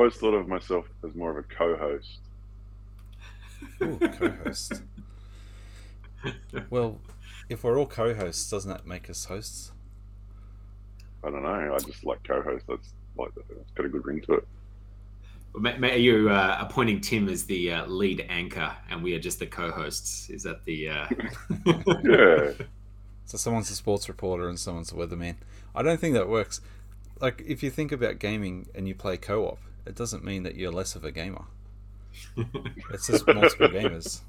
always thought of myself as more of a co-host. Ooh, co-host. well, if we're all co-hosts, doesn't that make us hosts? I don't know. I just like co-host. That's like it's got a good ring to it. Ma- ma- Are you uh, appointing Tim as the uh, lead anchor, and we are just the co-hosts? Is that the? Uh... Yeah. So someone's a sports reporter and someone's a weatherman. I don't think that works. Like, if you think about gaming and you play co-op, it doesn't mean that you're less of a gamer. It's just multiple gamers.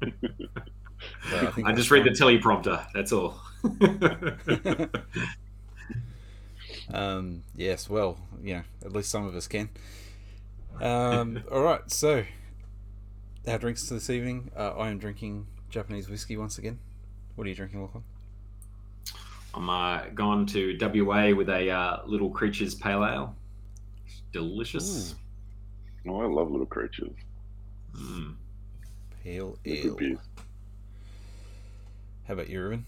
So I, I just read the teleprompter. That's all. Um, yes, well, you know, at least some of us can. Um, all right, so our drinks this evening. Uh, I am drinking Japanese whiskey once again. What are you drinking, Lachlan? I'm uh, gone to WA with a uh, Little Creatures Pale Ale. Delicious. Oh, I love little creatures. Mm. Pale ale. How about you, Ruben?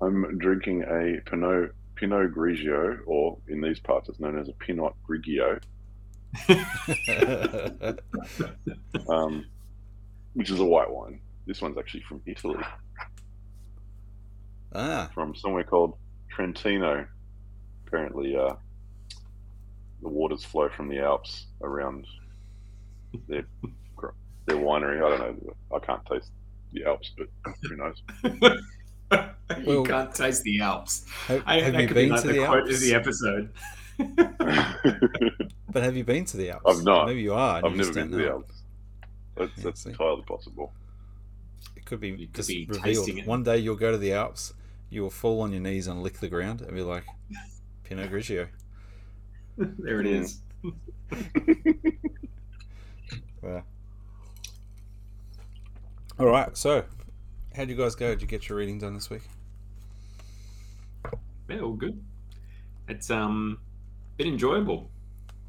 I'm drinking a Pinot Pinot Grigio, or in these parts, it's known as a Pinot Grigio, um, which is a white wine. This one's actually from Italy, ah, from somewhere called Trentino. Apparently, uh, the waters flow from the Alps around their their winery. I don't know. I can't taste the Alps, but who knows? you Well- can't taste the Alps. have, I, have that you could be like to the the quote of the episode. But have you been to the Alps? I've not. Maybe you are. I've you never been to the know. Alps. That's, Yeah, that's entirely possible. It could be You could just be revealed. it. One day you'll go to the Alps, you will fall on your knees and lick the ground and be like, Pinot Grigio. there it is. Yeah. All right. So, how'd you guys go? Did you get your reading done this week? Yeah, all good. It's um been enjoyable.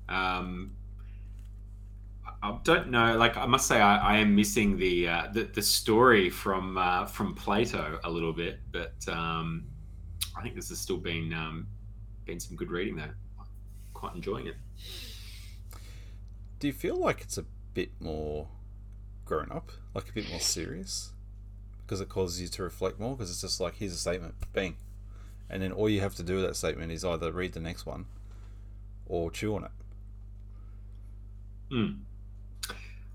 Um, I I don't know. Like I must say, I, I am missing the, uh, the the story from uh, from Plato a little bit, but um, I think this has still been um, been some good reading there. Quite enjoying it. Do you feel like it's a bit more grown up, like a bit more serious, because it causes you to reflect more? Because it's just like here's a statement, bang, and then all you have to do with that statement is either read the next one or chew on it. Mm.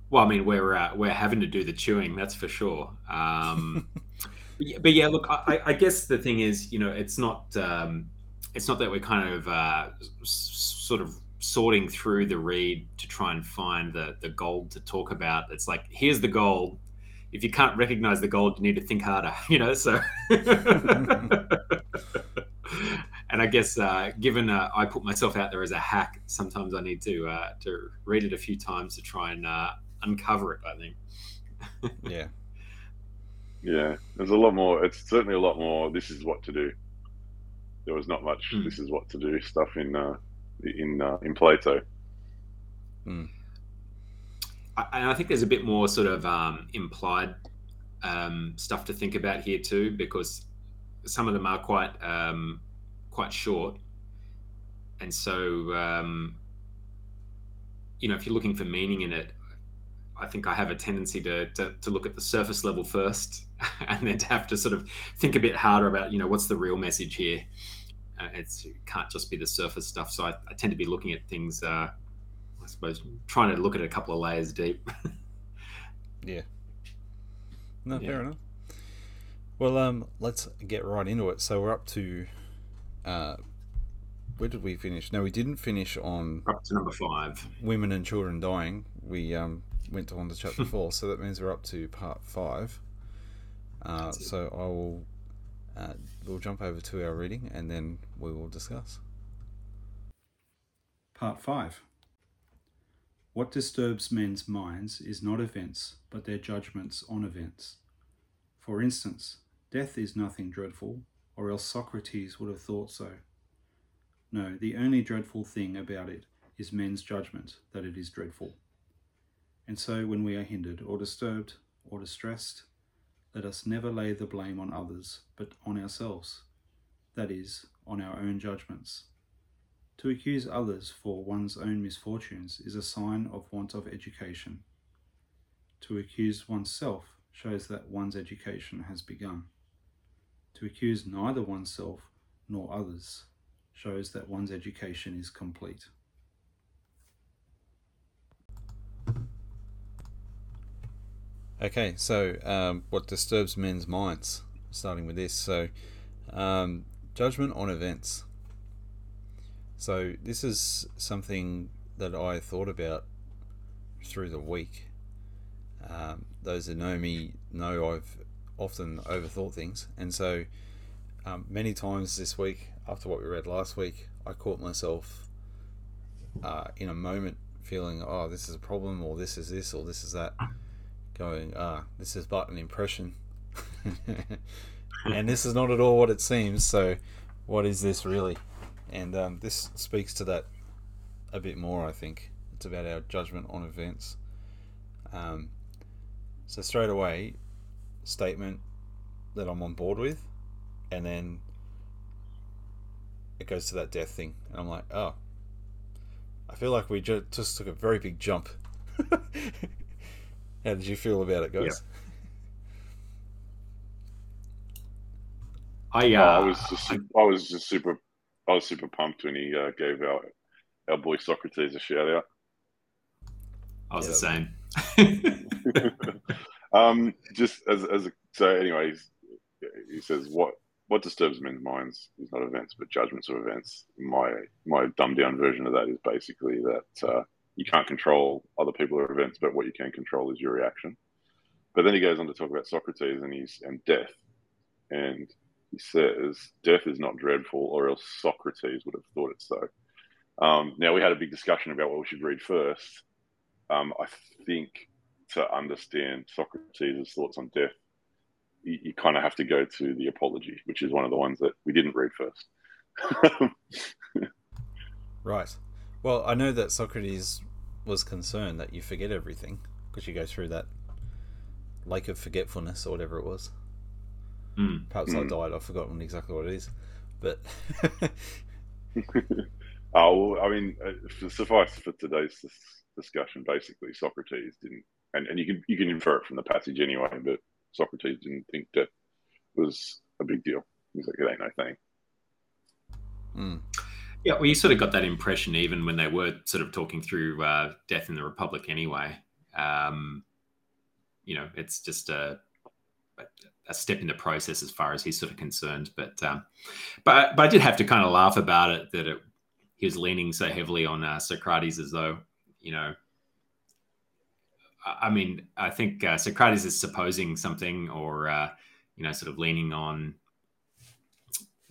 Well, I mean, we're uh, we're having to do the chewing, that's for sure. Um, but, yeah, but yeah, look, I, I guess the thing is, you know, it's not um, it's not that we're kind of uh, s- sort of sorting through the read to try and find the the gold to talk about. It's like here's the gold. If you can't recognize the gold, you need to think harder. You know, so. and I guess uh, given uh, I put myself out there as a hack, sometimes I need to uh, to read it a few times to try and uh, uncover it. I think. Yeah. Yeah, there's a lot more. It's certainly a lot more. This is what to do. There was not much. Hmm. This is what to do stuff in uh, in uh, in Plato. I, and I think there's a bit more sort of um, implied um, stuff to think about here too, because some of them are quite um, quite short, and so um, you know if you're looking for meaning in it, I think I have a tendency to, to to look at the surface level first, and then to have to sort of think a bit harder about you know what's the real message here. Uh, it's, it can't just be the surface stuff. So I, I tend to be looking at things. Uh, I suppose trying to look at a couple of layers deep. Yeah. No, Yeah. fair enough. Well, um, let's get right into it. So we're up to, uh, where did we finish? No, we didn't finish on Up to number five. women and children dying. We um went on to chapter four, so that means we're up to part five. Uh, so I will, uh, we'll jump over to our reading and then we will discuss. Part 5 What disturbs men's minds is not events, but their judgments on events. For instance, death is nothing dreadful, or else Socrates would have thought so. No, the only dreadful thing about it is men's judgment that it is dreadful. And so, when we are hindered, or disturbed, or distressed, let us never lay the blame on others, but on ourselves, that is, on our own judgments. To accuse others for one's own misfortunes is a sign of want of education. To accuse oneself shows that one's education has begun. To accuse neither oneself nor others shows that one's education is complete. Okay, so um, what disturbs men's minds? Starting with this, so um, judgment on events. So this is something that I thought about through the week. Um, those who know me know I've often overthought things, and so um, many times this week, after what we read last week, I caught myself uh, in a moment feeling, "Oh, this is a problem," or "This is this," or "This is that." Going, ah, this is but an impression. and this is not at all what it seems, so what is this really? And um, this speaks to that a bit more, I think. It's about our judgment on events. Um, so, straight away, statement that I'm on board with, and then it goes to that death thing. And I'm like, oh, I feel like we ju- just took a very big jump. How did you feel about it, guys? I, uh, Oh, I was just, I was just super, I was super pumped when he uh, gave our our boy Socrates a shout out. I was the same. um, just as as a, so, anyways, he says what what disturbs men's minds is not events but judgments of events. My my dumbed down version of that is basically that uh, you can't control other people or events, but what you can control is your reaction. But then he goes on to talk about Socrates and he's and death, and he says death is not dreadful, or else Socrates would have thought it so. Um, now we had a big discussion about what we should read first. Um, I think to understand Socrates' thoughts on death, you, you kind of have to go to the Apology, which is one of the ones that we didn't read first. Right. Well, I know that Socrates was concerned that you forget everything because you go through that lake of forgetfulness or whatever it was. Mm. Perhaps I Mm. died. I've forgotten exactly what it is. But oh, well, I mean, uh, suffice for today's discussion, basically Socrates didn't, and, and you can you can infer it from the passage anyway, but Socrates didn't think death was a big deal. He's like, it ain't no thing. mm, Yeah, well, you sort of got that impression even when they were sort of talking through uh, Death in the Republic anyway. Um, you know, it's just a, a step in the process as far as he's sort of concerned. But um, but but I did have to kind of laugh about it that it, he was leaning so heavily on uh, Socrates as though you know. I mean, I think uh, Socrates is supposing something, or uh, you know, sort of leaning on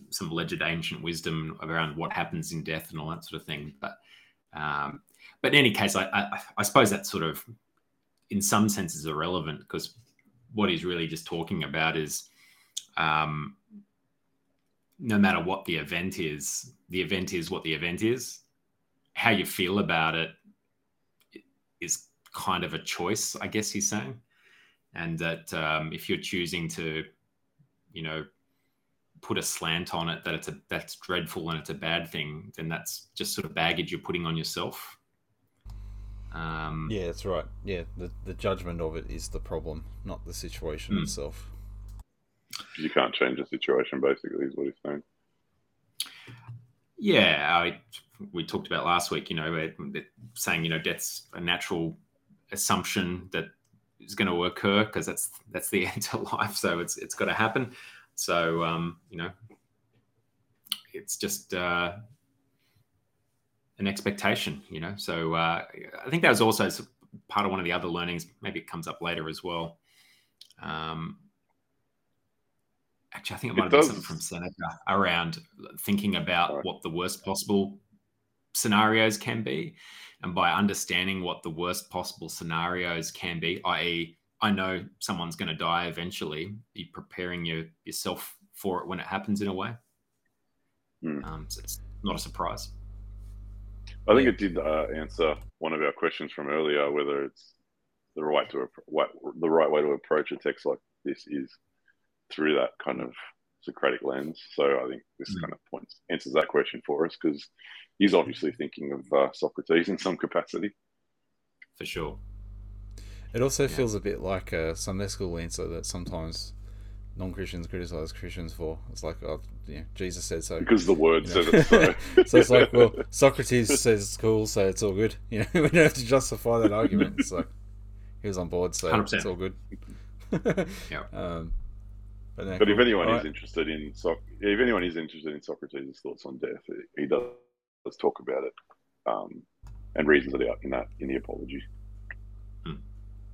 some alleged ancient wisdom around what happens in death and all that sort of thing. But um, but in any case, I, I, I suppose that sort of, in some senses, irrelevant because what he's really just talking about is, um, no matter what the event is, the event is what the event is. How you feel about it is kind of a choice, I guess he's saying, and that um, if you're choosing to, you know, put a slant on it that it's a that's dreadful and it's a bad thing, then that's just sort of baggage you're putting on yourself. Um, yeah, that's right. Yeah, the the judgment of it is the problem, not the situation Mm. itself. You can't change the situation, basically, is what he's saying. Yeah, I, we talked about last week. You know, it- it- saying you know death's a natural assumption that is going to occur because that's that's the end to life. So it's it's got to happen. So um, you know, it's just uh, an expectation. You know, so uh, I think that was also part of one of the other learnings. Maybe it comes up later as well. Um, actually, I think it It might have been something from Seneca around thinking about Right. what the worst possible scenarios can be. And by understanding what the worst possible scenarios can be, i.e., I know someone's going to die eventually, be preparing your, yourself for it when it happens in a way. Hmm. Um, so it's not a surprise. I think it did uh, answer one of our questions from earlier, whether it's the right to what, the right way to approach a text like this is through that kind of Socratic lens. So I think this Mm. kind of points answers that question for us because he's obviously thinking of uh, Socrates in some capacity. for sure. It also feels a bit like a Sunday school answer that sometimes non-Christians criticize Christians for. It's like, oh, yeah, Jesus said so. Because the word You says know? it so. so it's like, well, Socrates says it's cool, so it's all good. You know, we don't have to justify that argument. It's like he was on board, so 100%. it's all good. Yeah. Um, but, no, But if cool. anyone is interested in Soc- if anyone is interested in Socrates' thoughts on death, he does, does talk about it um, and reasons it out in that in the apology.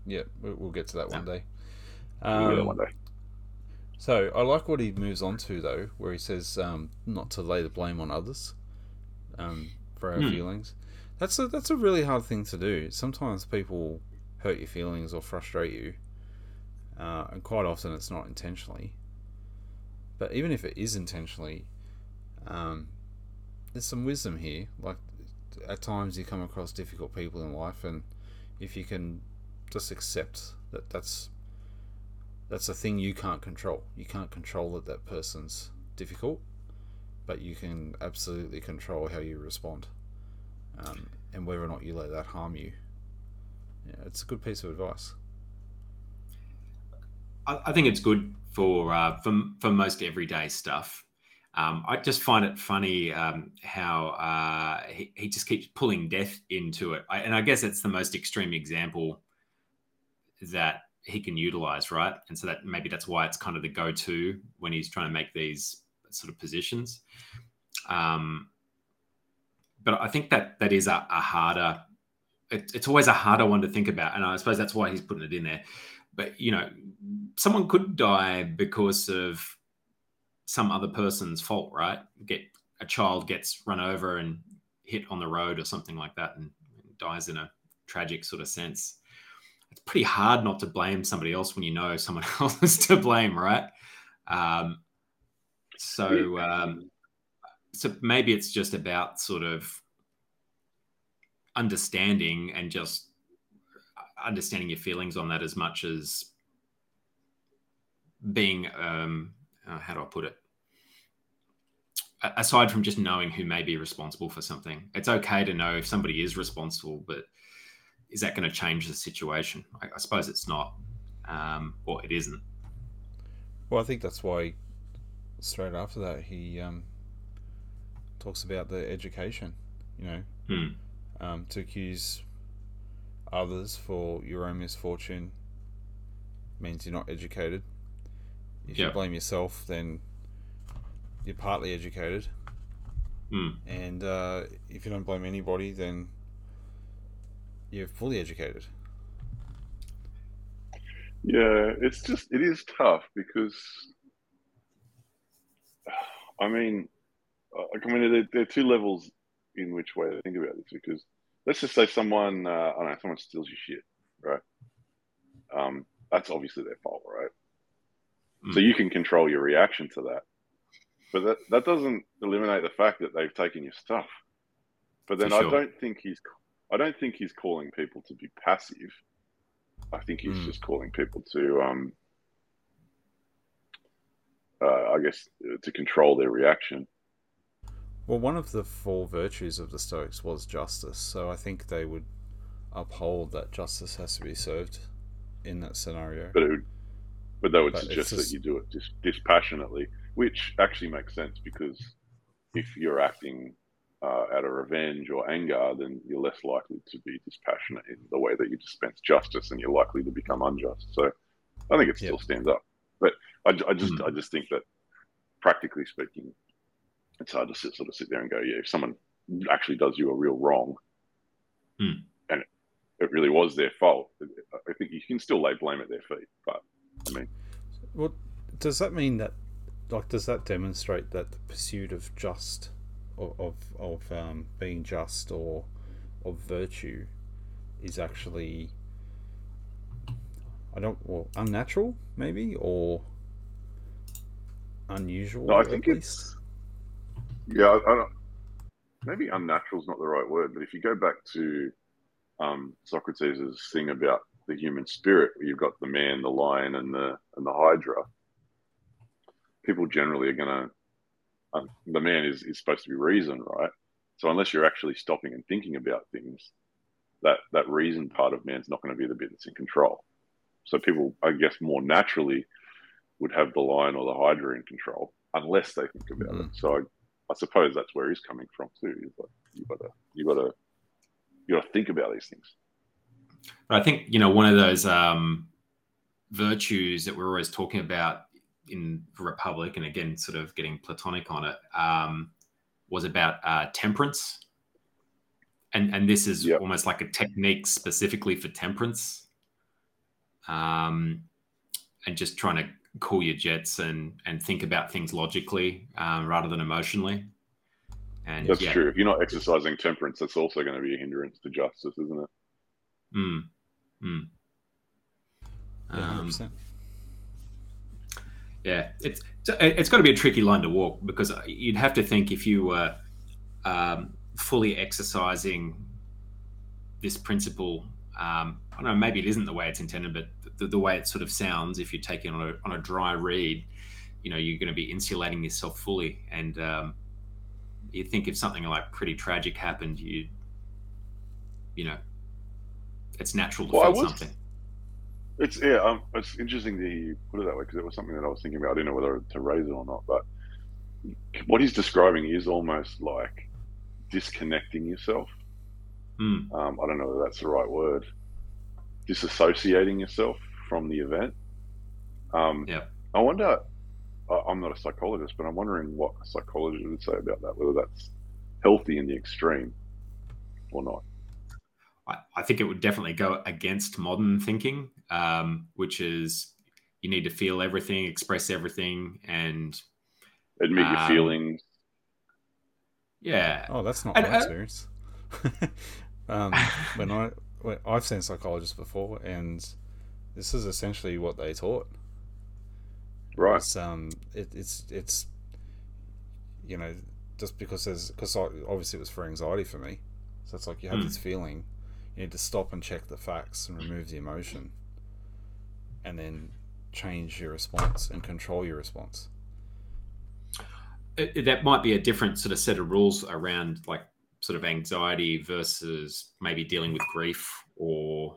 Yeah, we- we'll get to that one day. We'll get that Um, one day. So I like what he moves on to though, where he says um, not to lay the blame on others um, for our Hmm. feelings. That's a that's a really hard thing to do. Sometimes people hurt your feelings or frustrate you, uh, and quite often it's not intentionally. But even if it is intentionally, um, there's some wisdom here. Like at times you come across difficult people in life, and if you can just accept that that's that's a thing you can't control. You can't control that that person's difficult, but you can absolutely control how you respond, um, and whether or not you let that harm you. Yeah, it's a good piece of advice. I, I think it's good for uh, for for most everyday stuff. Um, I just find it funny um, how uh, he, he just keeps pulling death into it, I, and I guess it's the most extreme example that he can utilize, right? And so that maybe that's why it's kind of the go-to when he's trying to make these sort of positions. Um, but I think that that is a, a harder. It, it's always a harder one to think about, and I suppose that's why he's putting it in there but you know someone could die because of some other person's fault right get a child gets run over and hit on the road or something like that and dies in a tragic sort of sense it's pretty hard not to blame somebody else when you know someone else is to blame right? Um, so um, so maybe it's just about sort of understanding and just understanding your feelings on that as much as being um uh, how do i put it? A- aside from just knowing who may be responsible for something. It's okay to know if somebody is responsible but is that going to change the situation I, I suppose it's not um or it isn't Well, I think that's why straight after that he um, talks about the education. You know, Hmm. um, to accuse others for your own misfortune means you're not educated. If you blame yourself, then you're partly educated. Hmm. And uh, if you don't blame anybody, then you're fully educated. Yeah, it's just it is tough because I mean, I mean there, there are two levels in which way to think about this because let's just say someone uh, I don't know someone steals your shit, right? Um, that's obviously their fault, right? So Mm. you can control your reaction to that, but that that doesn't eliminate the fact that they've taken your stuff. But then For I don't think he's I don't think he's calling people to be passive. I think he's Mm. just calling people to um, uh, I guess uh, to control their reaction. Well, one of the four virtues of the Stoics was justice, so I think they would uphold that justice has to be served in that scenario. But it would, but they would But suggest just- that you do it dis- dispassionately, which actually makes sense because if you're acting uh, out of revenge or anger, then you're less likely to be dispassionate in the way that you dispense justice, and you're likely to become unjust. So, I think it still Yep. stands up. But I, I just, Mhm. I just think that, practically speaking, it's hard to sit, sort of sit there and go, yeah, if someone actually does you a real wrong, Hmm. and it, it really was their fault, I think you can still lay blame at their feet. But I mean. Well, does that mean that, like, does that demonstrate that the pursuit of just, of of, um, being just or of virtue, is actually, I don't, well, unnatural maybe or unusual No, I think least. it's yeah. I, I don't, maybe unnatural is not the right word, but if you go back to um, Socrates' thing about the human spirit, where you've got the man, the lion, and the and the hydra. People generally are going to. Um, the man is, is supposed to be reason, right? So unless you're actually stopping and thinking about things, that that reason part of man's not going to be the bit that's in control. So people, I guess, more naturally would have the lion or the hydra in control unless they think about mm. it. So I, I, suppose that's where he's coming from too. Like you gotta, you've gotta, you've gotta think about these things. But I think you know one of those um, virtues that we're always talking about in Republic, and again, sort of getting platonic on it, um, was about uh, temperance. And and this is yep. almost like a technique specifically for temperance. Um, and just trying to cool your jets and and think about things logically um, rather than emotionally. And that's yeah. true. If you're not exercising temperance, that's also going to be a hindrance to justice, isn't it? Hmm. Hmm. Um, yeah, it's it's got to be a tricky line to walk because you'd have to think if you were um, fully exercising this principle. Um, I don't know, maybe it isn't the way it's intended, but the, the way it sort of sounds, if you're taking on a, on a dry read, you know, you're going to be insulating yourself fully. And um, you think if something like pretty tragic happened, you, you know, it's natural to well, feel something. It's yeah, um, it's interesting that you put it that way because it was something that I was thinking about. I didn't know whether to raise it or not, but what he's describing is almost like disconnecting yourself. Mm. Um, I don't know whether that's the right word. Disassociating yourself from the event. Um, yeah. I wonder. I'm not a psychologist, but I'm wondering what a psychologist would say about that. Whether that's healthy in the extreme or not. I, I think it would definitely go against modern thinking, um, which is you need to feel everything, express everything, and admit um, your feelings. Yeah. Oh, that's not and, my uh, experience. um, when I when I've seen psychologists before, and this is essentially what they taught. Right. It's, um, it, it's it's you know just because there's because obviously it was for anxiety for me, so it's like you have mm. this feeling, you need to stop and check the facts and remove the emotion, and then change your response and control your response. It, that might be a different sort of set of rules around like sort of anxiety versus maybe dealing with grief or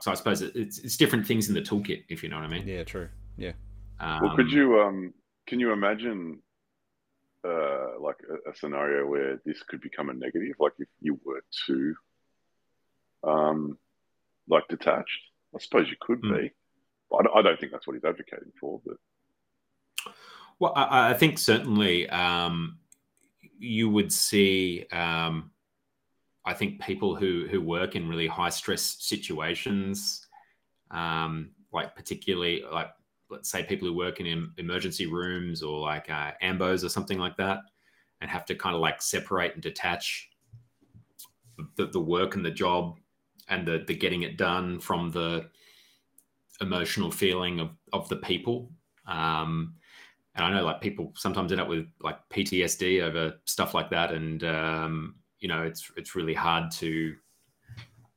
so I suppose it's it's different things in the toolkit if you know what I mean. Yeah, true. Yeah. Um, well, could you um can you imagine uh like a, a, scenario where this could become a negative, like if you were to um like detached? I suppose you could mm. be. I don't think that's what he's advocating for, but well, I, I think certainly um, you would see, um, I think, people who who work in really high stress situations, um, like particularly like let's say people who work in emergency rooms or like uh, ambos or something like that, and have to kind of like separate and detach the, the work and the job and the the getting it done from the emotional feeling of of the people. Um, and I know like people sometimes end up with like PTSD over stuff like that, and um, you know it's it's really hard to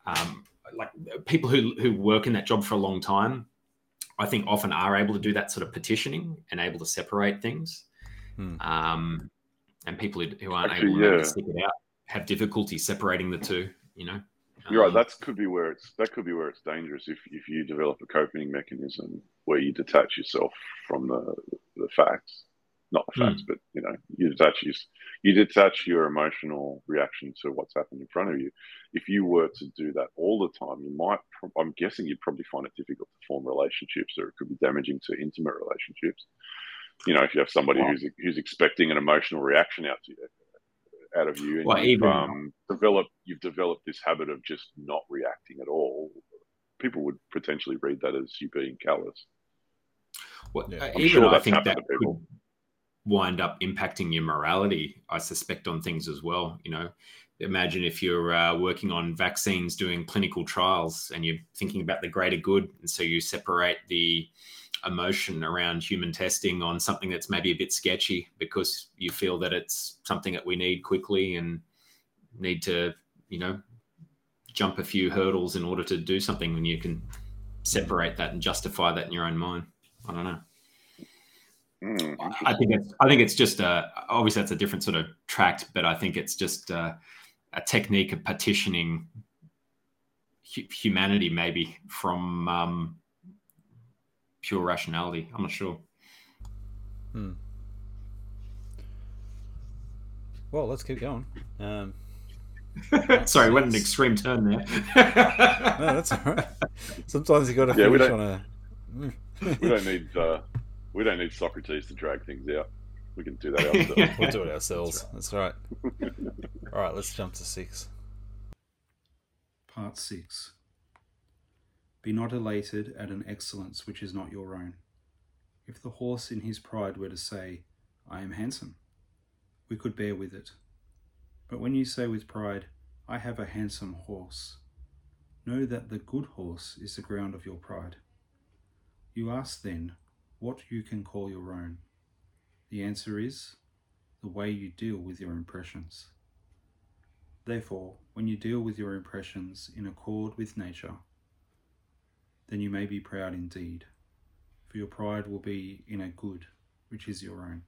um, like people who who work in that job for a long time. I think often are able to do that sort of petitioning and able to separate things. Hmm. Um, and people who, who aren't Actually, able yeah. to stick it out have difficulty separating the two. You know. You're right. Um, that could be where it's that could be where it's dangerous if if you develop a coping mechanism where you detach yourself from the the facts, not the facts, mm. but you know, you detach you, you detach your emotional reaction to what's happened in front of you. If you were to do that all the time, you might. I'm guessing you'd probably find it difficult to form relationships, or it could be damaging to intimate relationships. You know, if you have somebody who's who's expecting an emotional reaction out to you, out of you, and well, you've even, um, developed you've developed this habit of just not reacting at all. People would potentially read that as you being callous. Well, yeah. even sure I think that could wind up impacting your morality. I suspect on things as well. You know, imagine if you're uh, working on vaccines, doing clinical trials, and you're thinking about the greater good, and so you separate the emotion around human testing on something that's maybe a bit sketchy because you feel that it's something that we need quickly and need to, you know, jump a few hurdles in order to do something when you can separate that and justify that in your own mind. I don't know. I think it's I think it's just a obviously that's a different sort of tract, but I think it's just a, a technique of partitioning hu- humanity maybe from um, pure rationality. I'm not sure. Hmm. Well, let's keep going. Um, Sorry, went an extreme turn there. no, that's all right. Sometimes you got to Yeah, we finish don't- on a. we don't need uh, we don't need Socrates to drag things out. We can do that ourselves. We'll do it ourselves. That's right. All right, let's jump to six. Part 6 Be not elated at an excellence which is not your own. If the horse in his pride were to say, I am handsome, we could bear with it. But when you say with pride, I have a handsome horse, know that the good horse is the ground of your pride. You ask then what you can call your own. The answer is the way you deal with your impressions. Therefore, when you deal with your impressions in accord with nature, then you may be proud indeed, for your pride will be in a good which is your own.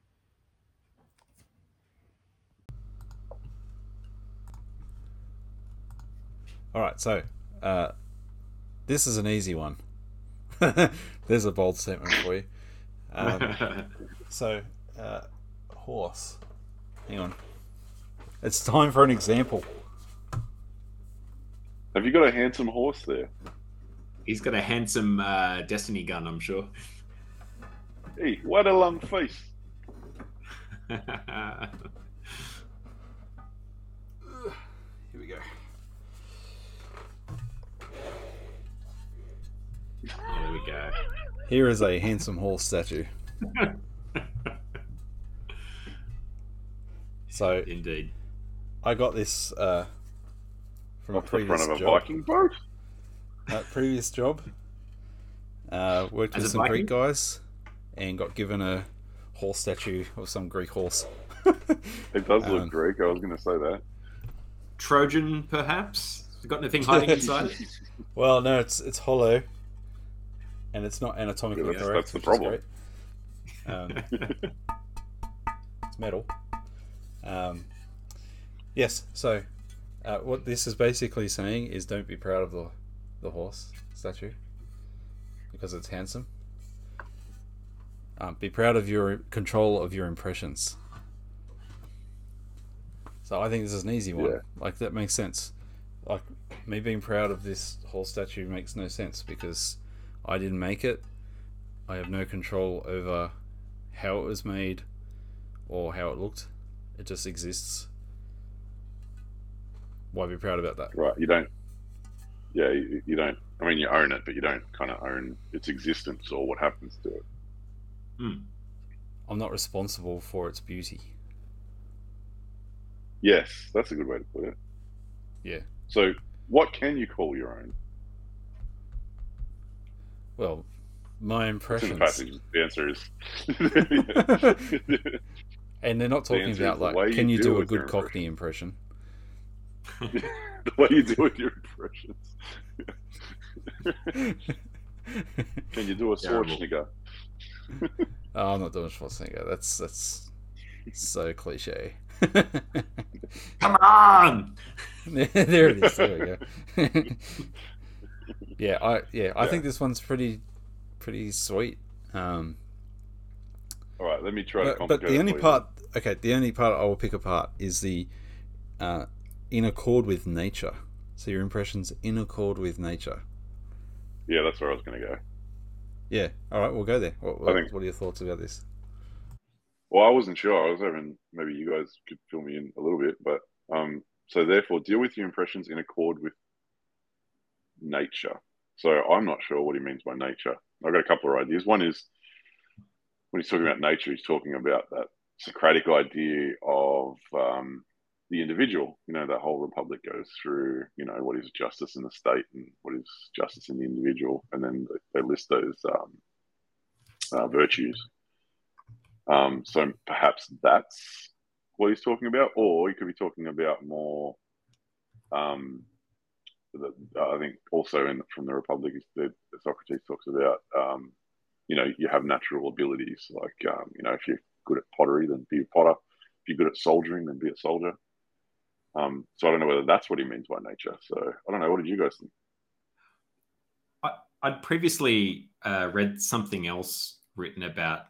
All right, so uh, this is an easy one. There's a bold statement for you. Um, so, uh, horse. Hang on. It's time for an example. Have you got a handsome horse there? He's got a handsome uh, destiny gun, I'm sure. Hey, what a long face! Here we go. there we go. Here is a handsome horse statue. So Indeed. I got this uh, from a Off the previous front of a job. Viking boat? Uh, previous job. Uh, worked As with a some Greek guys and got given a horse statue of some Greek horse. It does look Um, Greek. I was going to say that. Trojan, perhaps? Got anything hiding inside it? Well, no, it's it's hollow, and it's not anatomically Yeah, that's- correct. that's the which is problem. great. Um, it's metal. Um, yes, so uh, what this is basically saying is don't be proud of the the horse statue because it's handsome. Um, be proud of your control of your impressions. So I think this is an easy one. Yeah. Like that makes sense. Like me being proud of this horse statue makes no sense because I didn't make it. I have no control over how it was made or how it looked. It just exists. Why be proud about that? Right. You don't. Yeah, you, you don't. I mean, you own it, but you don't kind of own its existence or what happens to it. Hmm. I'm not responsible for its beauty. Yes, that's a good way to put it. Yeah. So, what can you call your own? Well, my It's in the passage. The answer is. And they're not talking answer about is the like, you can you deal do a good Cockney impression? the way you do with your impressions. Can you do a Terrible. Schwarzenegger? Oh, I'm not doing Schwarzenegger. That's that's so cliche. Come on! there it is. There we go. yeah, I yeah, I Yeah. think this one's pretty pretty sweet. Um, All right, let me try to but, but the only part, okay, the only part I will pick apart is the uh, in accord with nature. So your impressions in accord with nature. Yeah, that's where I was going to go. Yeah. All right, we'll go there. What, what, think- what are your thoughts about this? Well, I wasn't sure. I was hoping maybe you guys could fill me in a little bit, but um, so therefore, deal with your impressions in accord with nature. So I'm not sure what he means by nature. I've got a couple of ideas. One is when he's talking about nature, he's talking about that Socratic idea of um, the individual. You know, the whole republic goes through, you know, what is justice in the state and what is justice in the individual, and then they, list those um, uh, virtues. Um, so perhaps that's what he's talking about, or he could be talking about more um, I think also in from the Republic, the Socrates talks about, um, you know, you have natural abilities. Like, um, you know, if you're good at pottery, then be a potter. If you're good at soldiering, then be a soldier. Um, so I don't know whether that's what he means by nature. So I don't know. What did you guys think? I, I'd previously uh, read something else written about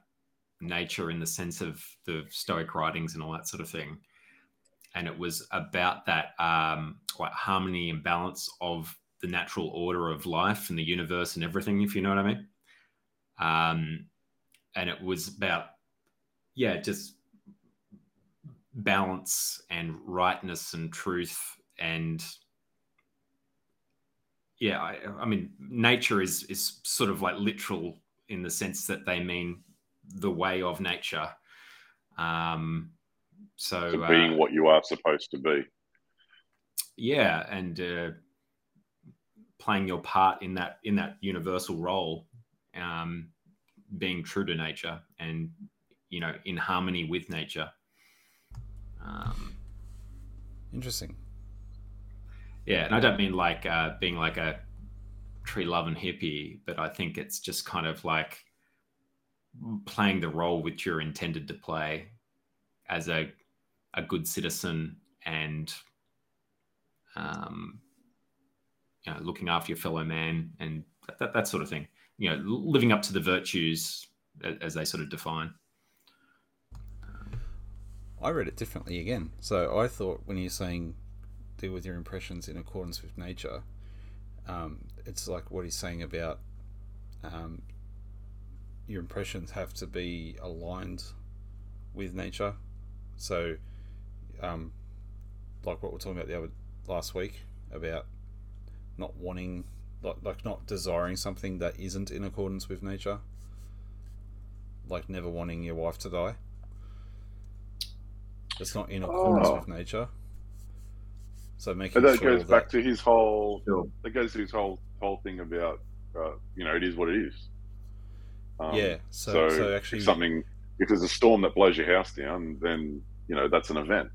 nature in the sense of the Stoic writings and all that sort of thing and it was about that um, like harmony and balance of the natural order of life and the universe and everything, if you know what I mean. Um, and it was about, yeah, just balance and rightness and truth and yeah I, I, mean nature is is sort of like literal in the sense that they mean the way of nature um so, so being uh, what you are supposed to be. Yeah, and uh, playing your part in that in that universal role, um, being true to nature, and you know, in harmony with nature. Um, Interesting. Yeah, and I don't mean like uh, being like a tree loving hippie, but I think it's just kind of like playing the role which you're intended to play as a a good citizen and um, you know, looking after your fellow man and that, that sort of thing. You know, living up to the virtues as they sort of define. I read it differently again. So I thought when you're saying deal with your impressions in accordance with nature, um, it's like what he's saying about um, your impressions have to be aligned with nature. So um, like what we are talking about the other last week about not wanting, like, like not desiring something that isn't in accordance with nature, like never wanting your wife to die. It's not in accordance oh. with nature. So making but that sure goes that... back to his whole. That goes to his whole whole thing about, uh, you know, it is what it is. Um, yeah. So, so, so actually, something if there's a storm that blows your house down, then you know that's an event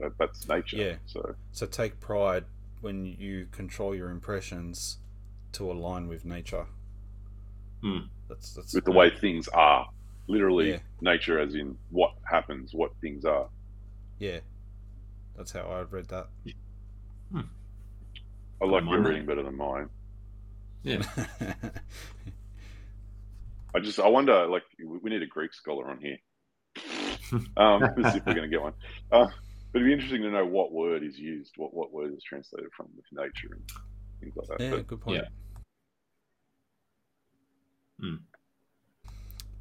that, that's nature. Yeah. So so take pride when you control your impressions to align with nature. Hmm. That's that's with the way things are. Literally, yeah. nature, as in what happens, what things are. Yeah, that's how I've read that. Hmm. I like your reading better than mine. Yeah. I just I wonder like we need a Greek scholar on here. um, see if we're going to get one. Uh, but it'd be interesting to know what word is used, what what word is translated from with nature and things like that. Yeah, but, good point. Yeah. Hmm.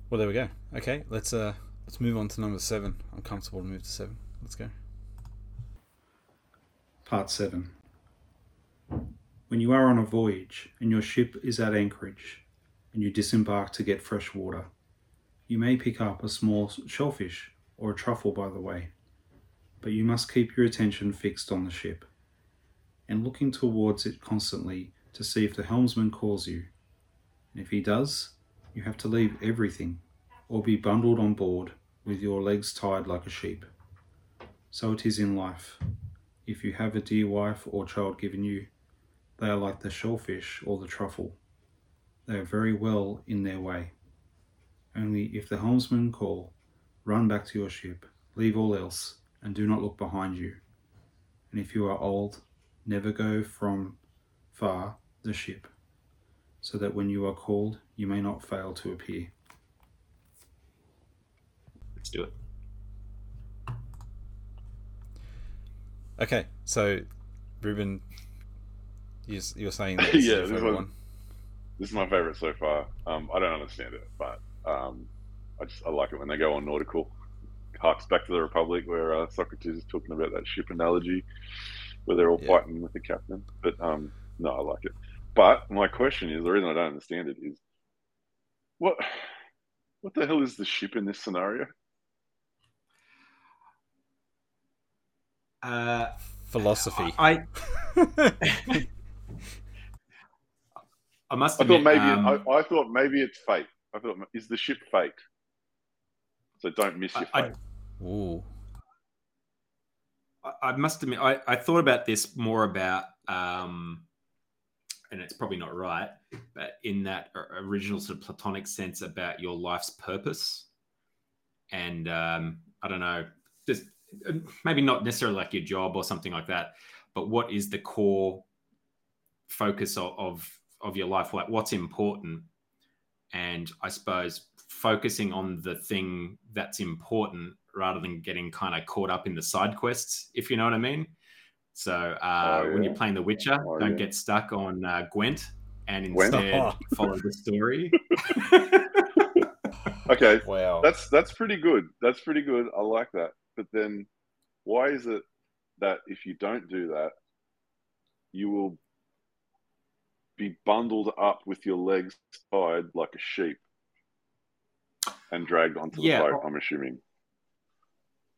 Well, there we go. Okay, let's uh let's move on to number seven. I'm comfortable to move to seven. Let's go. Part seven. When you are on a voyage and your ship is at anchorage and you disembark to get fresh water, you may pick up a small shellfish or a truffle by the way but you must keep your attention fixed on the ship and looking towards it constantly to see if the helmsman calls you. And if he does, you have to leave everything or be bundled on board with your legs tied like a sheep. So it is in life. If you have a dear wife or child given you, they are like the shellfish or the truffle. They are very well in their way. Only if the helmsman call, run back to your ship, leave all else, and do not look behind you. And if you are old, never go from far the ship, so that when you are called, you may not fail to appear. Let's do it. Okay, so Ruben, you're, you're saying that yeah, this, one, this is my favorite so far. Um, I don't understand it, but um, I just I like it when they go on nautical harks back to the Republic where uh, Socrates is talking about that ship analogy where they're all yeah. fighting with the captain. But um, no, I like it. But my question is the reason I don't understand it is what what the hell is the ship in this scenario? Uh, Philosophy. I I must. Admit, I thought maybe um, I, I, thought maybe it's fate. I thought is the ship fate. So don't miss your fate. I, Ooh. I, I must admit, I, I thought about this more about um, and it's probably not right, but in that original sort of platonic sense about your life's purpose, and um, I don't know, just maybe not necessarily like your job or something like that, but what is the core focus of of, of your life? Like what's important, and I suppose focusing on the thing that's important rather than getting kind of caught up in the side quests, if you know what I mean. So uh, oh, yeah. when you're playing The Witcher, oh, don't yeah. get stuck on uh, Gwent and instead Gwent? follow the story. okay, wow, that's that's pretty good. That's pretty good. I like that. But then, why is it that if you don't do that, you will be bundled up with your legs tied like a sheep and dragged onto the yeah. boat? I'm assuming.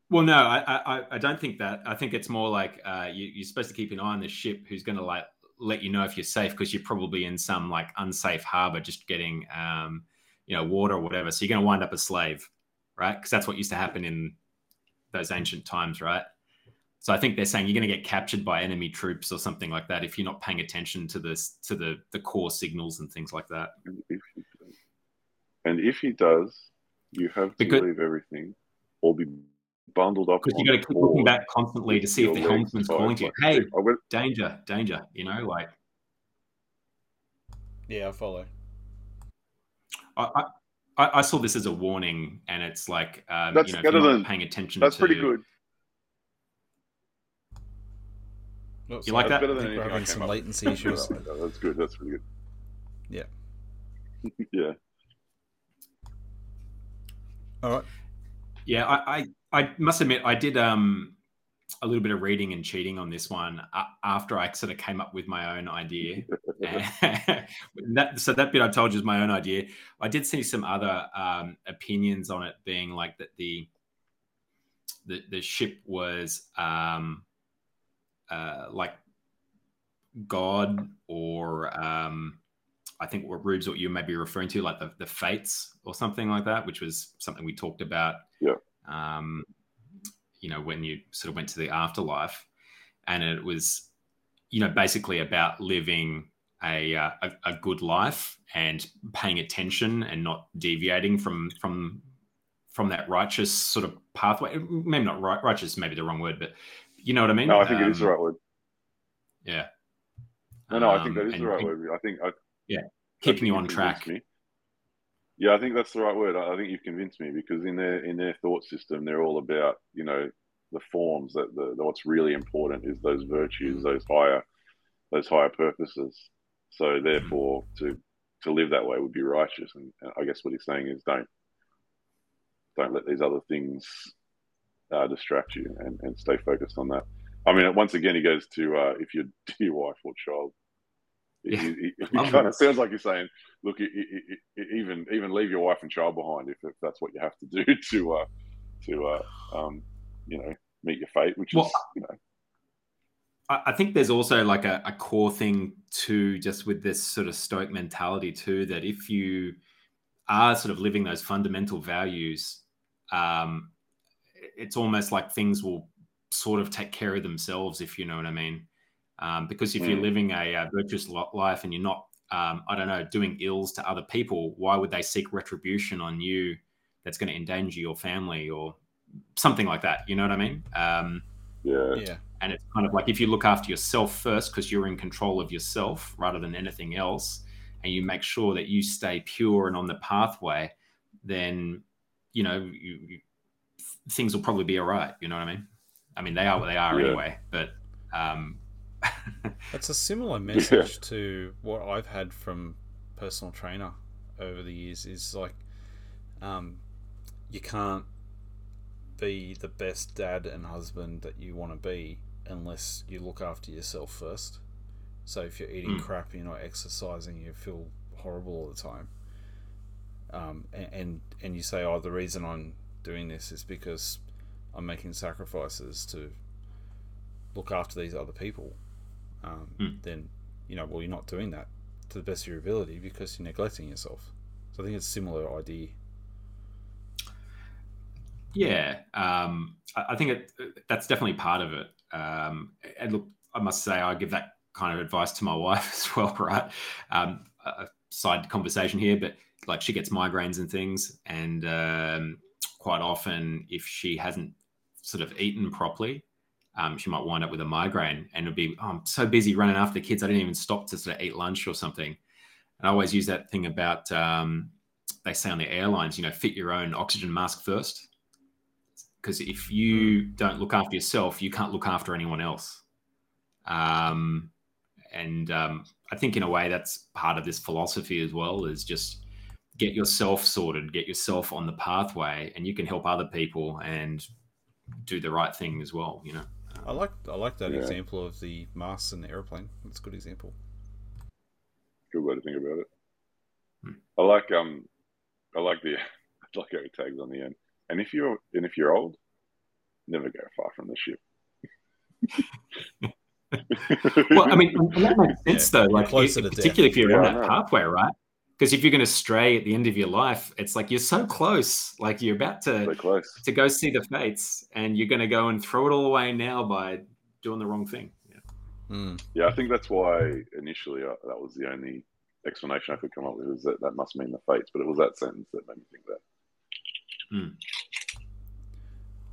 Well, no, I, I, I don't think that. I think it's more like uh, you, are supposed to keep an eye on the ship who's going to like let you know if you're safe because you're probably in some like unsafe harbor just getting um, you know water or whatever. So you're going to wind up a slave, right? Because that's what used to happen in those ancient times, right? So I think they're saying you're going to get captured by enemy troops or something like that if you're not paying attention to this to the the core signals and things like that. And if he does, and if he does you have to because, leave everything or be bundled up. Because you got to keep looking back constantly to see if the helmsman's calling to you. Hey, went, danger, danger. You know, like. Yeah, I follow. I, I, I saw this as a warning, and it's like um, that's you know, better than paying attention. That's to, pretty good. You like that? Better than we're having some latency issues. that's good. That's really good. Yeah. yeah. All right. Yeah, I, I, I must admit I did um a little bit of reading and cheating on this one after I sort of came up with my own idea. that, so that bit I told you is my own idea. I did see some other um, opinions on it, being like that the the, the ship was um, uh, like God or um, I think what Rubes, what you may be referring to, like the, the fates or something like that, which was something we talked about. Yeah. Um, you know, when you sort of went to the afterlife, and it was, you know, basically about living a, uh, a, a good life and paying attention and not deviating from from from that righteous sort of pathway. Maybe not right, righteous, maybe the wrong word, but you know what I mean. No, I think um, it is the um, right word. Yeah. No, no, I think that is um, the right and, word. I think I, yeah, keeping you on track. Me. Yeah, I think that's the right word. I think you've convinced me because in their in their thought system, they're all about you know the forms that the, the what's really important is those virtues, mm. those higher those higher purposes. So therefore, mm. to to live that way would be righteous. And I guess what he's saying is don't don't let these other things uh, distract you and, and stay focused on that. I mean, once again, he goes to uh, if your dear wife or child yeah. It, it, it kind of sounds like you're saying, look, even even leave your wife and child behind if, if that's what you have to do to uh, to uh, um, you know meet your fate, which well, is you know. I think there's also like a, a core thing too, just with this sort of stoic mentality too, that if you are sort of living those fundamental values, um, it's almost like things will sort of take care of themselves, if you know what I mean. Um, because if mm. you're living a, a, virtuous life and you're not, um, I don't know, doing ills to other people, why would they seek retribution on you that's going to endanger your family or something like that? You know what I mean? Um, yeah. Yeah. And it's kind of like if you look after yourself first, because you're in control of yourself rather than anything else, and you make sure that you stay pure and on the pathway, then you know you, you, things will probably be all right. You know what I mean? I mean they are what they are yeah. anyway, but um, it's a similar message yeah. to what I've had from personal trainer over the years. Is like, um, you can't be the best dad and husband that you want to be unless you look after yourself first. So if you're eating mm. crap, you're not exercising, you feel horrible all the time. Um, and, and and you say, oh, the reason I'm doing this is because I'm making sacrifices to look after these other people um, mm. then you know, well, you're not doing that to the best of your ability because you're neglecting yourself. So I think it's a similar idea. Yeah, um, I, think it, that's definitely part of it. Um, and look, I must say, I give that kind of advice to my wife as well, right? Um, a side conversation here, but like she gets migraines and things, and um, quite often, if she hasn't sort of eaten properly, um, she might wind up with a migraine, and it'll be, oh, I'm so busy running after the kids, I didn't even stop to sort of eat lunch or something. And I always use that thing about um, they say on the airlines, you know, fit your own oxygen mask first, because if you don't look after yourself, you can't look after anyone else. Um, and um, I think in a way that's part of this philosophy as well is just get yourself sorted, get yourself on the pathway, and you can help other people and do the right thing as well. You know. I like I like that Yeah. example of the masks and the airplane. That's a good example. Good way to think about it. Hmm. I like um, I like the I like how it tags on the end. And if you're and if you're old, never go far from the ship. Well, I mean, that makes sense though. Like, closer you- to death. particularly if you're on Yeah, I that know. pathway, right? Because if you're going to stray at the end of your life, it's like you're so close. Like you're about to so close. to go see the fates, and you're going to go and throw it all away now by doing the wrong thing. Yeah. Mm. Yeah, I think that's why initially uh, that was the only explanation I could come up with is that that must mean the fates, but it was that sentence that made me think that.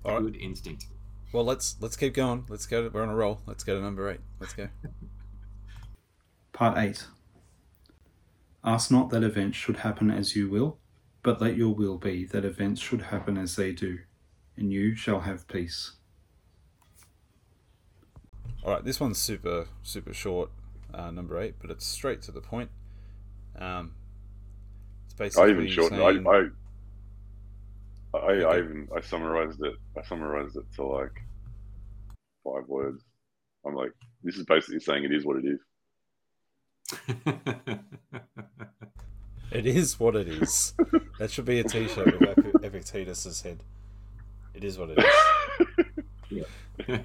All right. Good instinct. Well, let's let's keep going. Let's go. To, we're on a roll. Let's go to number eight. Let's go. Part 8 Ask not that events should happen as you will, but let your will be that events should happen as they do, and you shall have peace. All right. This one's super super short. Uh, number eight, but it's straight to the point. Um, it's basically I even shortened. saying- I, I, I, I even I summarized it. I summarized it to like five words. I'm like, this is basically saying it is what it is. It is what it is. that should be a T-shirt with Epic- Epictetus's head. It is what it is. yeah.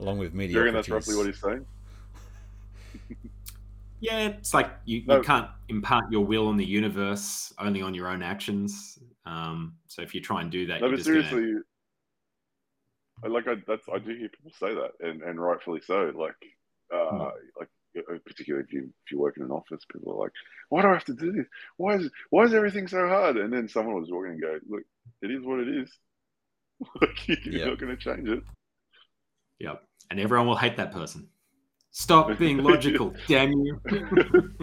Along with media. you reckon that's roughly what he's saying? yeah, it's like you, No. you can't impart your will on the universe only on your own actions. Um, so if you try and do that, No, you're but just gonna, seriously, I like I that's I do hear people say that, and and rightfully so. Like, uh, Hmm. like Uh, particularly if you if you work in an office, people are like, "Why do I have to do this? Why is why is everything so hard?" And then someone was walking and go, "Look, it is what it is. like, you're Yeah. not going to change it." Yep. And everyone will hate that person. Stop being logical, damn you.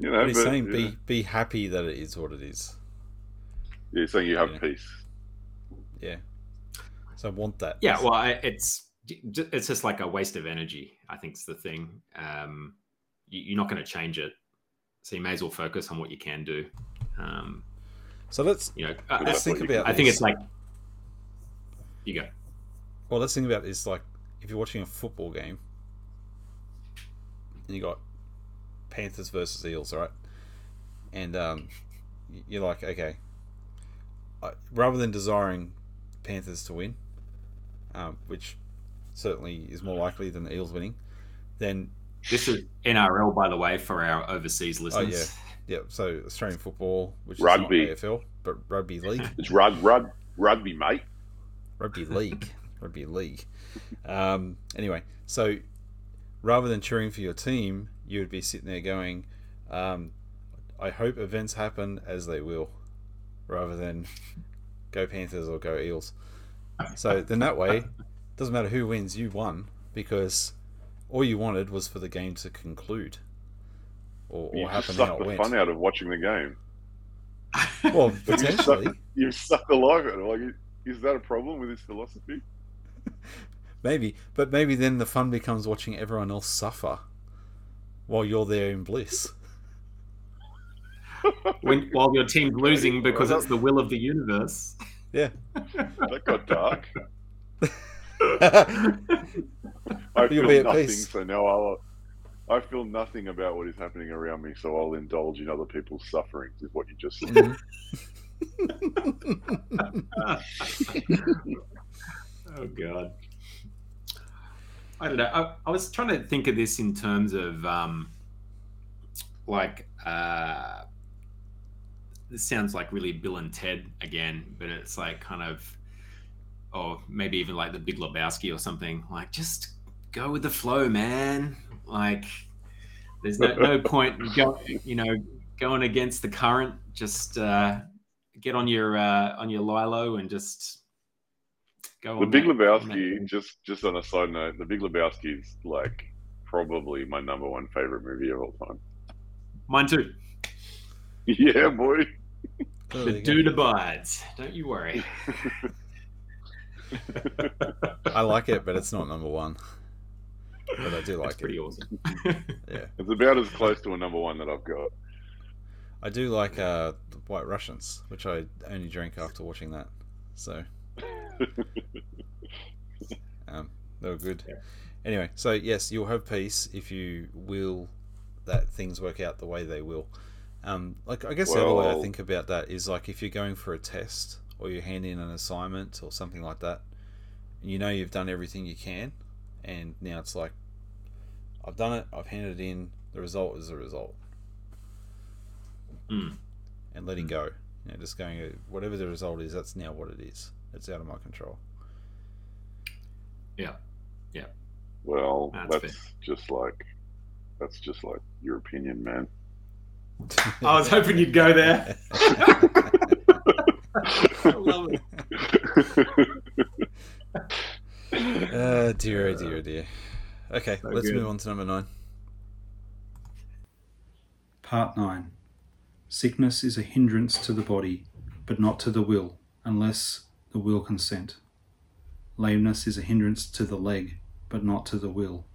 You know, But he's but, saying yeah. be be happy that it is what it is. Yeah, he's saying you have Yeah. peace. Yeah. So I want that. Yeah, well, I, it's it's just like a waste of energy. I think is the thing. Um, you, you're not going to change it, so you may as well focus on what you can do. Um, So let's you know, Good let's think what you about. I think it's like you go. Well, let's think about this. Like, if you're watching a football game, and you got Panthers versus Eels, right? And um, you're like, okay, rather than desiring Panthers to win, um, which certainly is more likely than the Eels winning, then This is NRL, by the way, for our overseas listeners. Oh yeah, so Australian football, which Rugby. is not AFL, but rugby league. It's rug, rug, rugby, mate. rugby league, rugby league. Um, anyway, so rather than cheering for your team, you would be sitting there going, um, "I hope events happen as they will," rather than "Go Panthers" or "Go Eels." So then that way, doesn't matter who wins, you won because all you wanted was for the game to conclude or, You or just happen suck how it the went. fun out of watching the game. Well, You suck, potentially, you suck the life out of it. Like, is that a problem with this philosophy? maybe, but maybe then the fun becomes watching everyone else suffer while you're there in bliss. When, while your team's losing because it's the will of the universe. Yeah. That got dark. Yeah, I You'll feel nothing, peace. so now I'll. I feel nothing about what is happening around me, so I'll indulge in other people's sufferings. Is what you just said. Oh god. I don't know. I, I was trying to think of this in terms of um, like uh, this sounds like really Bill and Ted again, but it's like kind of, or maybe even like the Big Lebowski or something. Like just go with the flow, man. Like, there's no, no point going, you know, going against the current. Just uh, get on your uh, on your Lilo and just go. The on Big that- Lebowski, that- just just on a side note, The Big Lebowski is like probably my number one favorite movie of all time. Mine too. Yeah, boy. Oh, The you dude abides. Don't you worry. I like it, but it's not number one. But I do That's like pretty it. awesome. Yeah, It's about as close to a number one that I've got. I do like uh, White Russians, which I only drank after watching that. So um, they were good. Yeah. Anyway, so yes, you'll have peace if you will that things work out the way they will. Um, like I guess the other way I think about that is like if you're going for a test or you hand in an assignment or something like that, and you know you've done everything you can, and now it's like I've done it, I've handed it in, the result is the result, Mm. and letting go. You know, just going, whatever the result is, that's now what it is. It's out of my control. Yeah. Yeah. Well, That's that's, just like that's just like your opinion, man. I was hoping you'd go there. I love it. uh, dear, oh dear, oh dear. Okay, So let's good. move on to number nine. Part 9 Sickness is a hindrance to the body, but not to the will, unless the will consent. Lameness is a hindrance to the leg, but not to the will.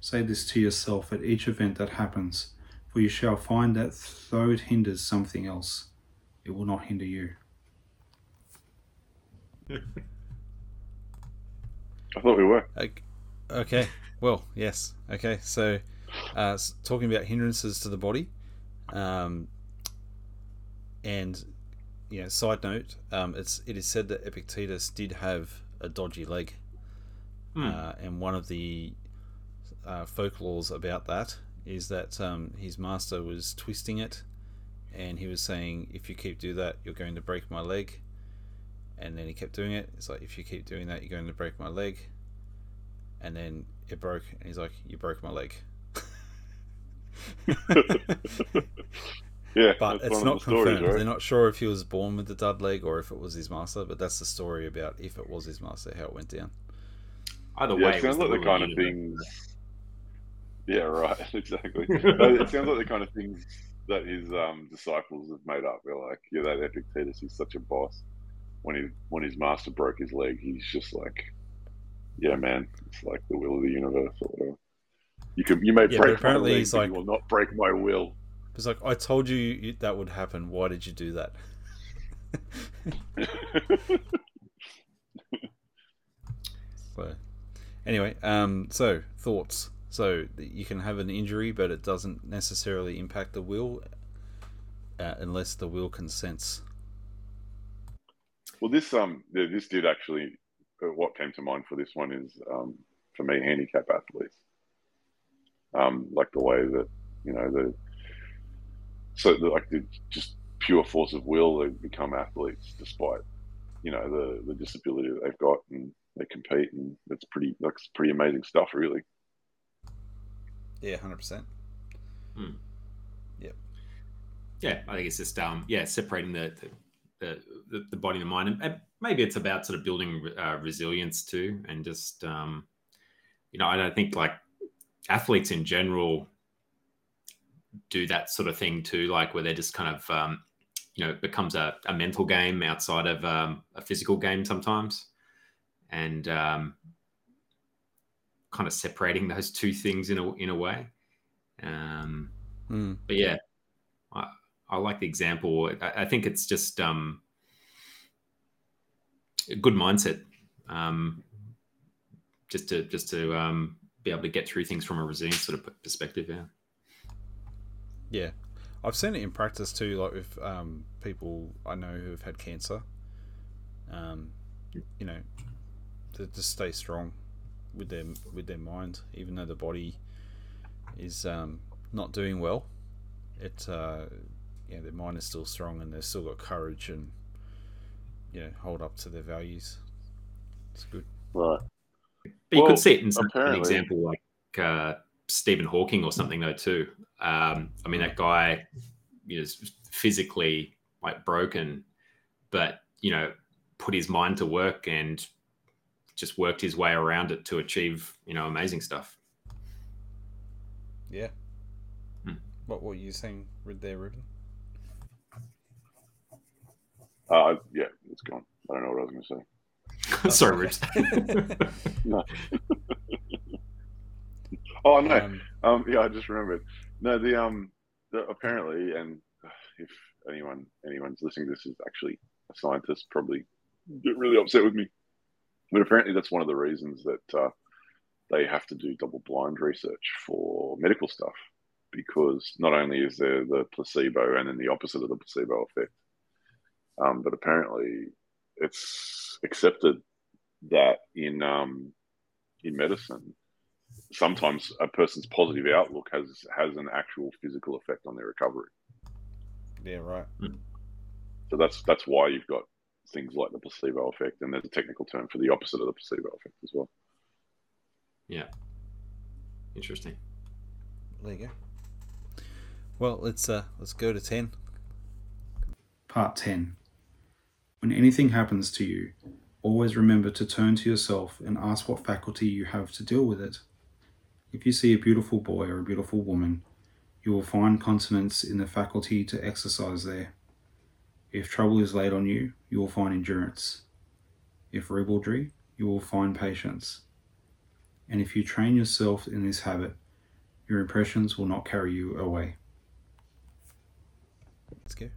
Say this to yourself at each event that happens, for you shall find that though it hinders something else, it will not hinder you. I thought we were. Ok- Okay, well, yes. Okay, so uh, s- talking about hindrances to the body, um, and you know, side note, um, it's it is said that Epictetus did have a dodgy leg, Hmm. uh, and one of the uh, folklores about that is that um, his master was twisting it, and he was saying, "If you keep do that, you're going to break my leg." And then he kept doing it. It's like, if you keep doing that, you're going to break my leg and then it broke and he's like you broke my leg Yeah, but it's not of the stories, confirmed right? they're not sure if he was born with the dud leg or if it was his master but that's the story about if it was his master how it went down Either Yeah, way, it it sounds was like the will kind of universe. things. Yeah, right. Exactly. It sounds like the kind of things that his um, disciples have made up. They're like, yeah, that Epictetus, he's such a boss. When he when his master broke his leg, he's just like, yeah, man, it's like the will of the universe or whatever. You can you may Yeah, break my leg, he's but like- you will not break my will. it's like i told you you- that would happen why did you do that so anyway um so thoughts so you can have an injury but it doesn't necessarily impact the will uh, unless the will consents Well, this um, this did actually. uh, What came to mind for this one is um, for me, handicap athletes. Um, like the way that you know the so the, like the just pure force of will, they become athletes despite you know the the disability that they've got, and they compete, and that's pretty that's pretty amazing stuff, really. yeah 100% yeah, Yeah. I think it's just um, yeah, separating the the, the, the body and the mind, and- and maybe it's about sort of building uh, resilience too, and just um, you know, I don't think like athletes in general do that sort of thing too, like where they're just kind of um, you know, it becomes a, a mental game outside of um, a physical game sometimes, and um, kind of separating those two things in a in a way. Um, Mm. but yeah, I, like the example. I, I think it's just um, a good mindset, um, just to just to um, be able to get through things from a resilient sort of perspective. Yeah, Yeah, I've seen it in practice too, like with um, people I know who have had cancer. Um, you know, to just stay strong with their with their mind, even though the body is um, not doing well. It uh, yeah, their mind is still strong, and they've still got courage and you know hold up to their values. It's good. Right. But you Well, could see it in some, an example like uh, Stephen Hawking or something though too. Um, I mean, that guy you know, is physically like broken, but you know, put his mind to work and just worked his way around it to achieve you know amazing stuff. Yeah. Hmm. What were you saying Rid- there, Ruben? Uh, yeah, it's gone. I don't know what I was going to say. Sorry, Rich. Oh no, Um, Um, yeah, I just remembered. No, the um, the, apparently, and if anyone anyone's listening, this is actually a scientist, probably get really upset with me. But apparently, that's one of the reasons that uh, they have to do double blind research for medical stuff, because not only is there the placebo and then the opposite of the placebo effect, um, but apparently it's accepted that in um, in medicine sometimes a person's positive outlook has has an actual physical effect on their recovery. yeah, right. So that's that's why you've got things like the placebo effect, and there's a technical term for the opposite of the placebo effect as well. yeah, interesting. There you go. Well, let's uh, let's go to ten. Part 10. When anything happens to you, always remember to turn to yourself and ask what faculty you have to deal with it. If you see a beautiful boy or a beautiful woman, you will find continence in the faculty to exercise there. If trouble is laid on you, you will find endurance. If ribaldry, you will find patience. And if you train yourself in this habit, your impressions will not carry you away. Let's go.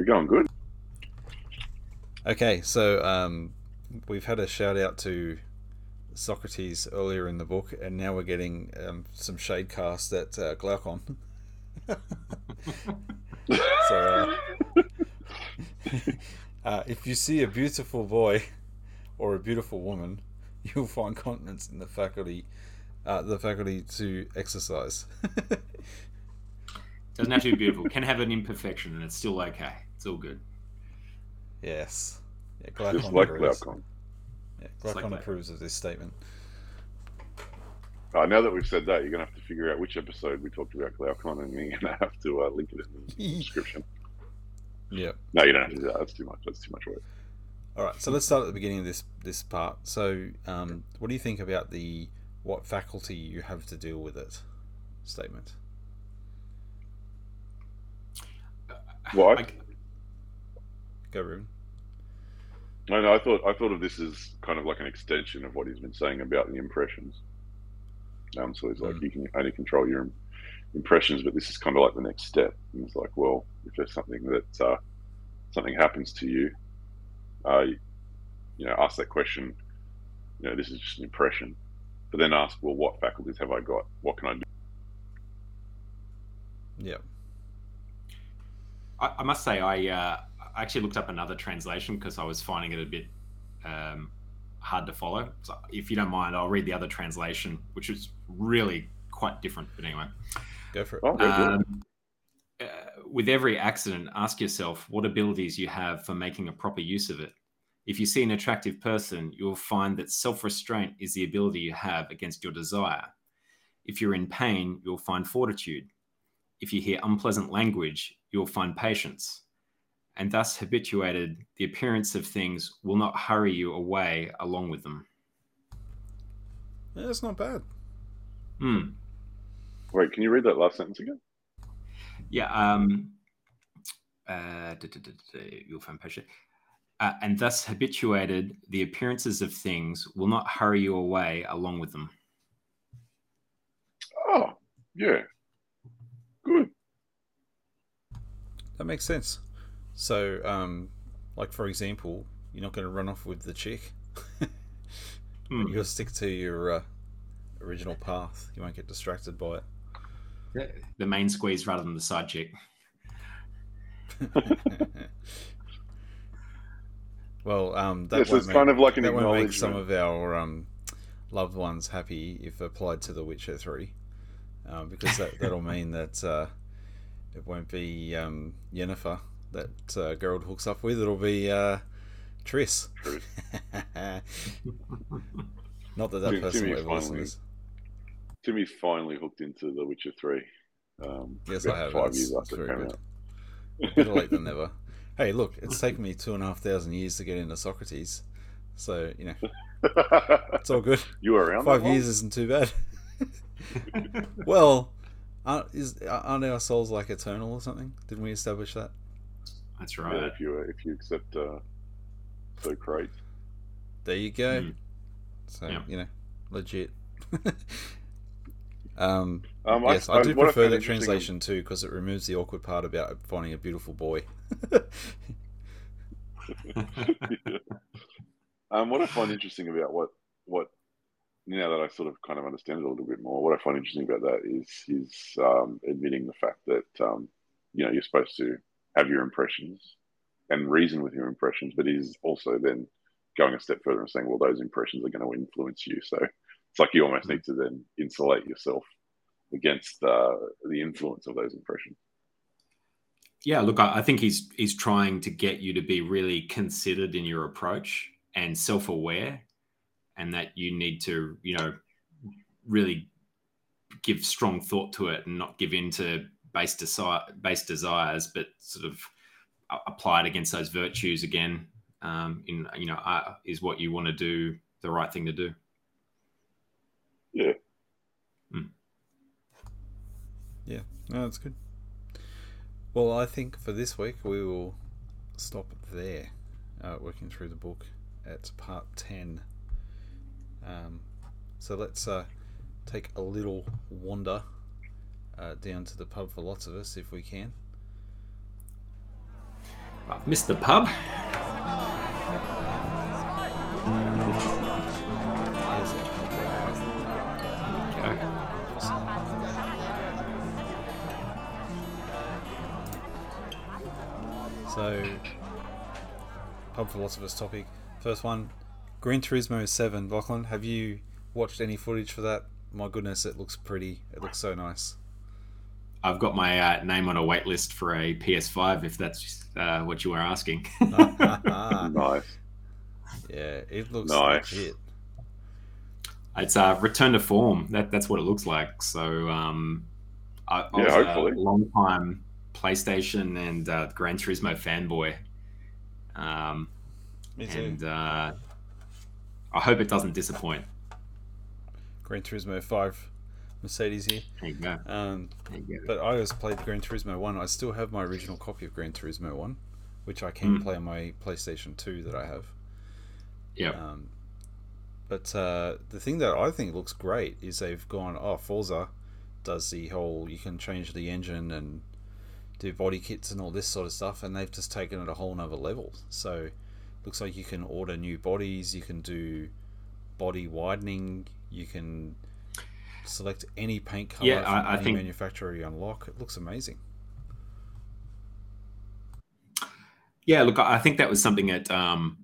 You're going good. Okay, so um, we've had a shout out to Socrates earlier in the book, and now we're getting um, some shade cast at uh, Glaucon. so, uh, uh, if you see a beautiful boy or a beautiful woman, you'll find continence in the faculty, uh, the faculty to exercise. Doesn't have to be beautiful. Can have an imperfection, and it's still okay. It's all good. yes, yeah, Glaucon Just like agrees. Glaucon. Yeah, Just like Glaucon approves of this statement. Uh, now that we've said that, you're going to have to figure out which episode we talked about Glaucon, and you're going to have to uh, link it in the description. Yeah. No, you don't have to do that. That's too much. That's too much work. All right, so let's start at the beginning of this this part. So, um, what do you think about the what faculty you have to deal with it statement? Why? Like, Go, Ruben. No, no. I thought I thought of this as kind of like an extension of what he's been saying about the impressions. Um, so he's like, Mm. you can only control your impressions, but this is kind of like the next step. And it's like, well, if there's something that uh, something happens to you, uh, you, you know, ask that question. You know, this is just an impression, but then ask, well, what faculties have I got? What can I do? Yeah. I, I must say, I, uh, I actually looked up another translation because I was finding it a bit um, hard to follow. So, if you don't mind, I'll read the other translation, which is really quite different. But anyway, Go for it. Oh, um, uh, with every accident, ask yourself what abilities you have for making a proper use of it. If you see an attractive person, you will find that self restraint is the ability you have against your desire. If you're in pain, you'll find fortitude. If you hear unpleasant language, you'll find patience. And thus, habituated, the appearance of things will not hurry you away along with them. Yeah, that's not bad. Hmm. Wait, can you read that last sentence again? Yeah. Um, uh, you'll find patient. Uh, and thus habituated, the appearances of things will not hurry you away along with them. Oh, yeah. Good. That makes sense. So, um, like for example, you're not going to run off with the chick. Hmm. You'll stick to your uh, original path. You won't get distracted by it. The main squeeze rather than the side chick. well, um, that Yes, won't it's make, kind of like an that won't make acknowledgement. some of our um, loved ones happy if applied to The Witcher Three, um, because that that'll mean that uh, it won't be um, Yennefer that uh, Geralt hooks up with. It'll be uh, Triss. Not that that person Timmy ever listen to finally- this. Timmy's finally hooked into The Witcher Three. Um, Yes, I have. Five It's, years after it very good. out. Better late than never. Hey, look, it's taken me two and a half thousand years to get into Socrates, so you know it's all good. you were around Five years isn't too bad. well, aren't, is, aren't our souls like eternal or something? Didn't we establish that? That's Yeah, right. if you if you accept uh, Socrates. There you go. Mm. So Yeah. you know, legit. um, Um, yes, I, do what prefer found that translation too because it removes the awkward part about finding a beautiful boy. um, what I find interesting about what what now that I sort of kind of understand it a little bit more, what I find interesting about that is is um, admitting the fact that um, you know you're supposed to have your impressions and reason with your impressions, but he's also then going a step further and saying, well, those impressions are going to influence you. So it's like you almost need to then insulate yourself against uh, the influence of those impressions. Yeah, look, I I think he's he's trying to get you to be really considered in your approach and self-aware, and that you need to, you know, really give strong thought to it and not give in to base, desi- base desires, but sort of applied against those virtues again. Um, in you know, uh, is what you want to do the right thing to do. Yeah. Yeah, no, that's good. Well, I think for this week we will stop there, uh, working through the book at part 10. Um, so let's uh, take a little wander uh, down to the pub for lots of us if we can. I've missed the pub. Here's our pub right Okay. So, pub for lots of us topic. First one, Gran Turismo 7. Lachlan, have you watched any footage for that? My goodness, it looks pretty. It looks so nice. I've got my uh, name on a wait list for a PS5 if that's uh, what you were asking. nice. yeah, it looks Nice. legit. It's uh, return to form. That that's what it looks like. So um, I, I Yeah, was hopefully. a long time PlayStation and uh, Gran Turismo fanboy, um, Me too. and uh, I hope it doesn't disappoint. Gran Turismo 5 Mercedes here. There you go. Um, There you go. but I always played Gran Turismo 1. I still have my original copy of Gran Turismo 1, which I can Mm. play on my PlayStation 2 that I have. Yeah. Um, but uh, the thing that I think looks great is they've gone, oh, Forza does the whole, you can change the engine and do body kits and all this sort of stuff, and they've just taken it a whole nother level. So, looks like you can order new bodies, you can do body widening, you can select any paint color Yeah, from I- I any think- manufacturer you unlock. It looks amazing. Yeah, look, I I think that was something that um,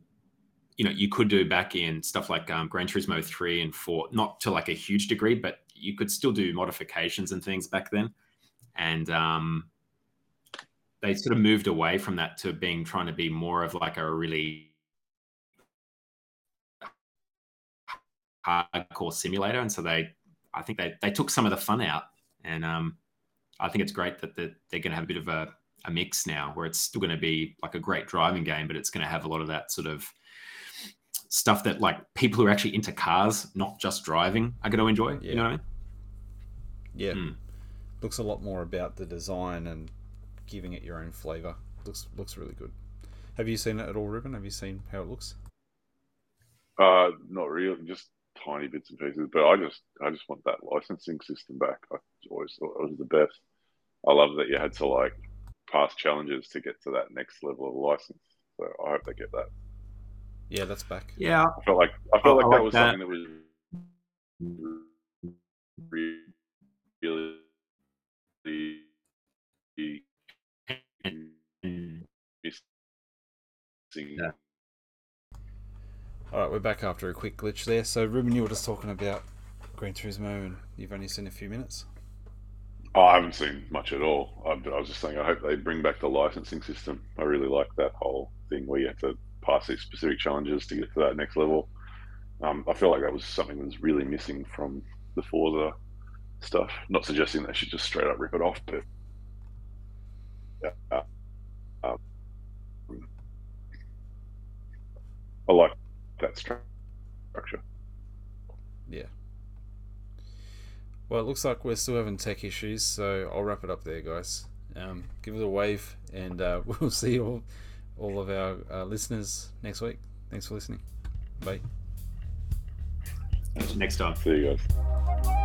you know you could do back in stuff like um, Gran Turismo three and four, not to like a huge degree, but you could still do modifications and things back then, and um, they sort of moved away from that to being trying to be more of like a really hardcore simulator, and so they, I think they they took some of the fun out, and um, I think it's great that that they're going to have a bit of a a mix now where it's still going to be like a great driving game, but it's going to have a lot of that sort of stuff that like people who are actually into cars, not just driving, are going to enjoy. Yeah. You know what I mean? Yeah. Hmm. Looks a lot more about the design and giving it your own flavor. Looks looks really good. Have you seen it at all, Ruben? Have you seen how it looks? Uh, not really, just tiny bits and pieces. But I just, I just want that licensing system back. I always thought it was the best. I love that you had to like pass challenges to get to that next level of license. So I hope they get that. Yeah, that's back. Yeah, I felt like, I felt I- like I that like was that. something that was really, really missing. Yeah. All right, we're back after a quick glitch there. So, Ruben, you were just talking about Gran Turismo, and you've only seen a few minutes. Oh, I haven't seen much at all. I, I was just saying, I hope they bring back the licensing system. I really like that whole thing where you have to pass these specific challenges to get to that next level. Um, I feel like that was something that was really missing from the Forza stuff. Not suggesting they should just straight up rip it off, but uh, um, I like that structure. Yeah. Well, it looks like we're still having tech issues, so I'll wrap it up there, guys. Um, give it a wave, and uh, we'll see all, all of our uh, listeners next week. Thanks for listening. Bye. Until Next time. See you guys.